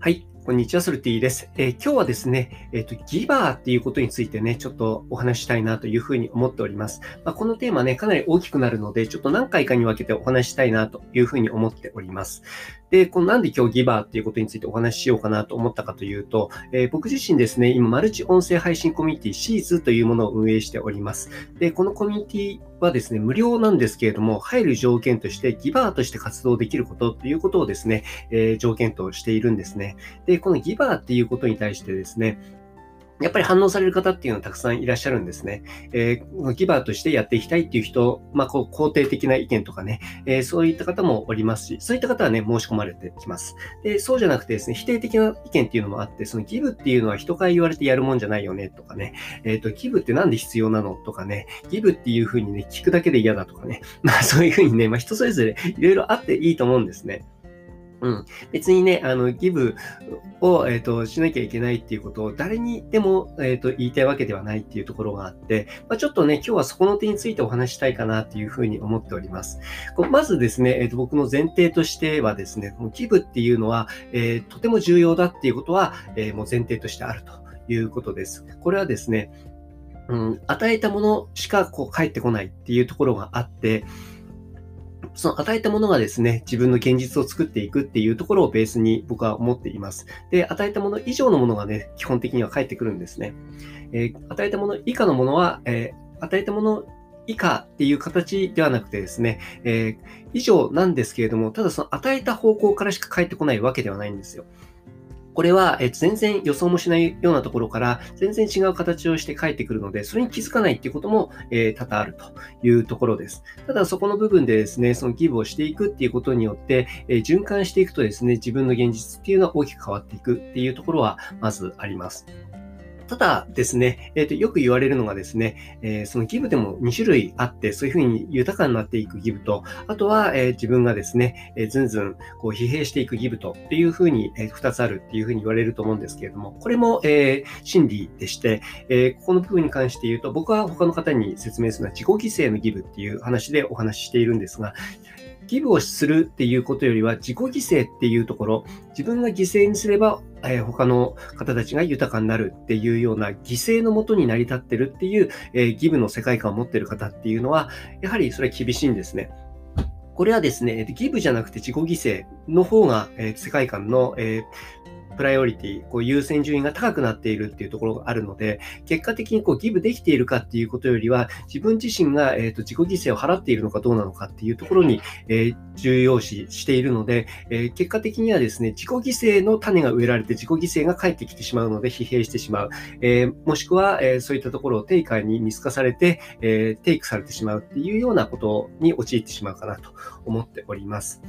はい。こんにちは、ソルティです。えー、今日はですね、えっ、ー、と、ギバーっていうことについてね、ちょっとお話したいなというふうに思っております。まあ、このテーマね、かなり大きくなるので、ちょっと何回かに分けてお話したいなというふうに思っております。で、このなんで今日ギバーっていうことについてお話ししようかなと思ったかというと、えー、僕自身ですね、今、マルチ音声配信コミュニティシーズというものを運営しております。で、このコミュニティはですね、無料なんですけれども、入る条件としてギバーとして活動できることということをですね、えー、条件としているんですね。で、このギバーっていうことに対してですね、やっぱり反応される方っていうのはたくさんいらっしゃるんですね。えー、ギバーとしてやっていきたいっていう人、まあ、こう、肯定的な意見とかね、えー、そういった方もおりますし、そういった方はね、申し込まれてきます。で、そうじゃなくてですね、否定的な意見っていうのもあって、そのギブっていうのは人から言われてやるもんじゃないよね、とかね、えっ、ー、と、ギブってなんで必要なの？とかね、ギブっていうふうにね、聞くだけで嫌だとかね、まあそういうふうにね、まあ人それぞれいろいろあっていいと思うんですね。うん。別にね、あの、ギブを、えっ、ー、と、しなきゃいけないっていうことを誰にでも、えっ、ー、と、言いたいわけではないっていうところがあって、まあ、ちょっとね、今日はそこの点についてお話したいかなっていうふうに思っております。こまずですね、えっ、ー、と、僕の前提としてはですね、このギブっていうのは、えとても重要だっていうことは、えもう前提としてあるということです。これはですね、うん、与えたものしかこう返ってこないっていうところがあって、その与えたものがですね、自分の現実を作っていくっていうところをベースに僕は思っています。で、与えたもの以上のものがね、基本的には返ってくるんですね。えー、与えたもの以下のものは、えー、与えたもの以下っていう形ではなくてですね、えー、以上なんですけれども、ただその与えた方向からしか返ってこないわけではないんですよ。これは、え全然予想もしないようなところから全然違う形をして帰ってくるので、それに気づかないっていうことも、え、多々あるというところです。ただそこの部分でですね、そのギブをしていくっていうことによって、え、循環していくとですね、自分の現実っていうのは大きく変わっていくっていうところはまずあります。ただですね、えっ、ー、と、よく言われるのがですね、えー、そのギブでも2種類あって、そういうふうに豊かになっていくギブと、あとは、えー、自分がですね、えずんずんこう疲弊していくギブとっていうふうに、え2つあるっていうふうに言われると思うんですけれども、これも、え真理でして、えここの部分に関して言うと、僕は他の方に説明するのは自己犠牲のギブっていう話でお話ししているんですが、ギブをするっていうことよりは自己犠牲っていうところ、自分が犠牲にすれば、えー、他の方たちが豊かになるっていうような犠牲のもとに成り立ってるっていう、えー、ギブの世界観を持ってる方っていうのは、やはりそれは厳しいんですね。これはですね、ギブじゃなくて自己犠牲の方が、えー、世界観の、えープライオリティ、こう優先順位が高くなっているっていうところがあるので、結果的にこうギブできているかっていうことよりは、自分自身が、えーと、自己犠牲を払っているのかどうなのかっていうところに、えー、重要視しているので、えー、結果的にはですね、自己犠牲の種が植えられて自己犠牲が返ってきてしまうので疲弊してしまう。えー、もしくは、えそういったところを定価に見透かされて、えテイクされてしまうっていうようなことに陥ってしまうかなと思っております。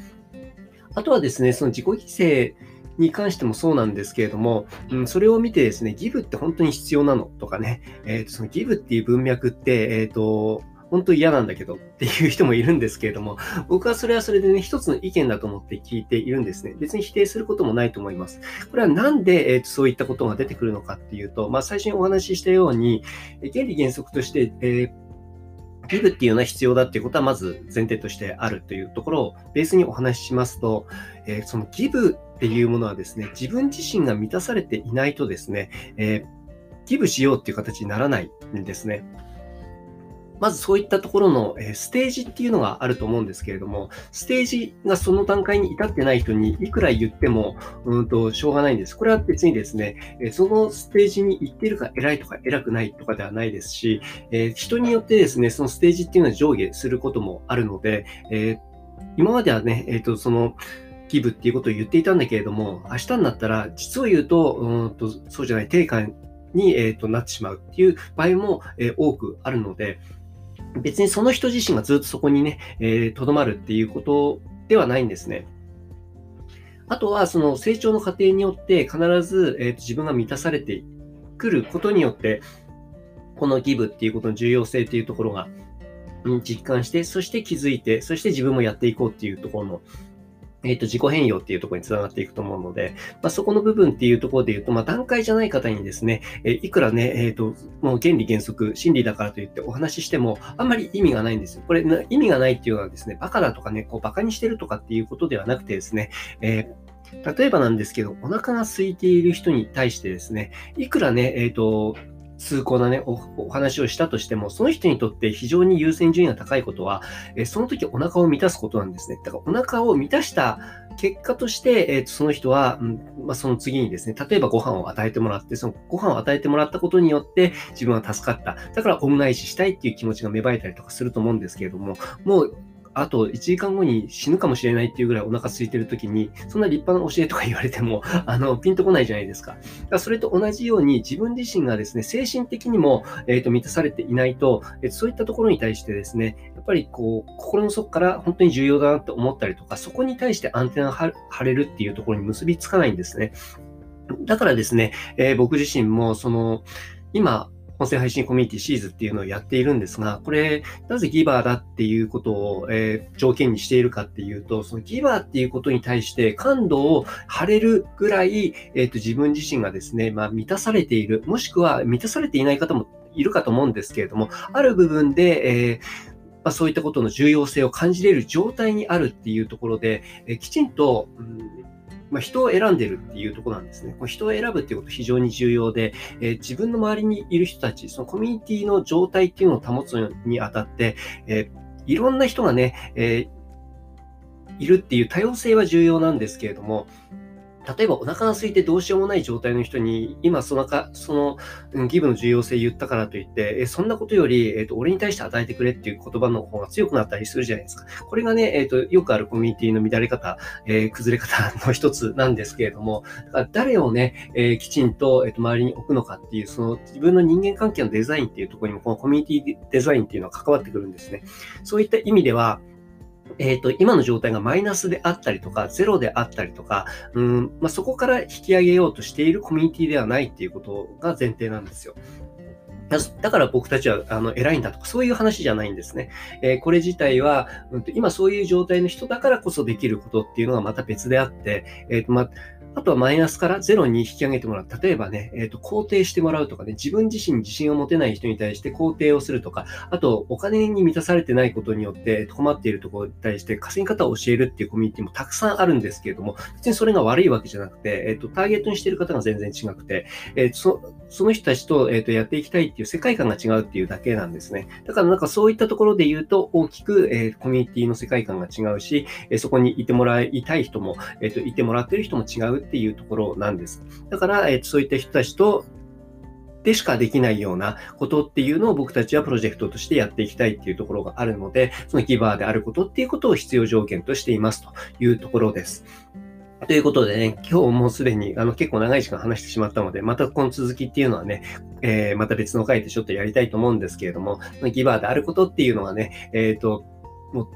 あとはですね、その自己犠牲に関してもそうなんですけれども、うん、それを見てですね、ギブって本当に必要なのとかね、えー、とそのギブっていう文脈って、えっ、ー、と、本当嫌なんだけどっていう人もいるんですけれども、僕はそれはそれでね、一つの意見だと思って聞いているんですね。別に否定することもないと思います。これはなんで、えー、そういったことが出てくるのかっていうと、まあ、最初にお話ししたように、原理原則として、えーギブっていうのは必要だっていうことはまず前提としてあるというところをベースにお話ししますと、えー、そのギブっていうものはですね、自分自身が満たされていないとですね、えー、ギブしようっていう形にならないんですね。まずそういったところの、ステージっていうのがあると思うんですけれども、ステージがその段階に至ってない人にいくら言っても、うんと、しょうがないんです。これは別にですね、そのステージに行っているか偉いとか偉くないとかではないですし、え人によってですね、そのステージっていうのは上下することもあるので、え今まではね、えっ、と、その、ギブっていうことを言っていたんだけれども、明日になったら、実を言うと、うんとそうじゃない、定価に、えーと、なってしまうっていう場合も、えー、多くあるので、別にその人自身がずっとそこにね、えー、どまるっていうことではないんですね。あとは、その成長の過程によって必ず、えーと、自分が満たされてくることによって、このギブっていうことの重要性っていうところが、うん実感して、そして気づいて、そして自分もやっていこうっていうところの、えっ、ー、と、自己変容っていうところにつながっていくと思うので、まあ、そこの部分っていうところで言うと、まあ、段階じゃない方にですね、えー、いくらね、えっ、ー、と、もう原理原則、真理だからといってお話ししても、あんまり意味がないんですよ。これ、意味がないっていうのはですね、バカだとかね、こう、バカにしてるとかっていうことではなくてですね、え例えばなんですけど、お腹が空いている人に対してですね、いくらね、えっ、と、通行なねお、お話をしたとしても、その人にとって非常に優先順位が高いことは、えその時お腹を満たすことなんですね。だからお腹を満たした結果として、えー、とその人は、うんまあ、その次にですね、例えばご飯を与えてもらって、そのご飯を与えてもらったことによって自分は助かった。だから恩返ししたいっていう気持ちが芽生えたりとかすると思うんですけれども、もうあと1時間後に死ぬかもしれないっていうぐらいお腹空いてる時に、そんな立派な教えとか言われても、あの、ピンとこないじゃないですか。だからそれと同じように自分自身がですね、精神的にも、えーと、満たされていないと、えー、そういったところに対してですね、やっぱりこう、心の底から本当に重要だなって思ったりとか、そこに対してアンテナ張れるっていうところに結びつかないんですね。だからですね、えー、僕自身も、その、今、音声配信コミュニティシーズっていうのをやっているんですが、これ、なぜギバーだっていうことを、えー、条件にしているかっていうと、そのギバーっていうことに対して感度を晴れるぐらい、えーと、自分自身がですね、まあ、満たされている、もしくは満たされていない方もいるかと思うんですけれども、ある部分で、えーまあ、そういったことの重要性を感じれる状態にあるっていうところで、えきちんと、うんまあ、人を選んでるっていうとこなんですね。こ人を選ぶっていうこと非常に重要で、えー、自分の周りにいる人たち、そのコミュニティの状態っていうのを保つにあたって、えー、いろんな人がね、えー、いるっていう多様性は重要なんですけれども、例えばお腹が空いてどうしようもない状態の人に、今そのか、その、うん、ギブの重要性言ったからといって、えそんなことより、えっ、ー、と、俺に対して与えてくれっていう言葉の方が強くなったりするじゃないですか。これがね、えっ、ー、と、よくあるコミュニティの乱れ方、えー、崩れ方の一つなんですけれども、だから誰をね、えきちんと、えっ、と、周りに置くのかっていう、その自分の人間関係のデザインっていうところにも、このコミュニティデザインっていうのは関わってくるんですね。そういった意味では、えっ、ー、と、今の状態がマイナスであったりとか、ゼロであったりとか、うん、まあ、そこから引き上げようとしているコミュニティではないっていうことが前提なんですよ。だから僕たちはあの偉いんだとか、そういう話じゃないんですね。えー、これ自体は、うん、今そういう状態の人だからこそできることっていうのがまた別であって、えーとまああとはマイナスからゼロに引き上げてもらう。例えばね、えっ、ー、と、肯定してもらうとかね、自分自身に自信を持てない人に対して肯定をするとか、あと、お金に満たされてないことによって困っているところに対して稼ぎ方を教えるっていうコミュニティもたくさんあるんですけれども、別にそれが悪いわけじゃなくて、えっ、ー、と、ターゲットにしている方が全然違くて、えー、そその人たちと,、えー、とやっていきたいっていう世界観が違うっていうだけなんですね。だからなんかそういったところで言うと、大きく、えー、コミュニティの世界観が違うし、えー、そこにいてもらいたい人も、えーと、いてもらってる人も違うっていうところなんです。だから、えー、そういった人たちとでしかできないようなことっていうのを僕たちはプロジェクトとしてやっていきたいっていうところがあるので、そのギバーであることっていうことを必要条件としていますというところです。ということでね、今日もうすでにあの結構長い時間話してしまったので、またこの続きっていうのはね、えー、また別の回でちょっとやりたいと思うんですけれども、ギバーであることっていうのはね、えっ、ー、と、もう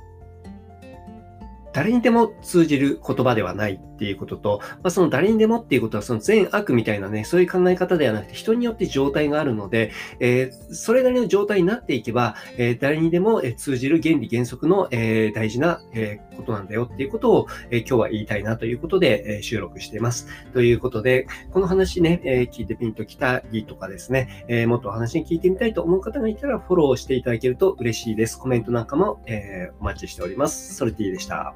誰にでも通じる言葉ではない。っていうことと、まあ、その誰にでもっていうことはその善悪みたいなね、そういう考え方ではなくて人によって状態があるので、えー、それなりの状態になっていけば、えー、誰にでも通じる原理原則の、えー、大事な、えことなんだよっていうことを、え今日は言いたいなということで、え収録しています。ということで、この話ね、え聞いてピンときたりとかですね、えもっとお話に聞いてみたいと思う方がいたらフォローしていただけると嬉しいです。コメントなんかも、えお待ちしております。ソルティでした。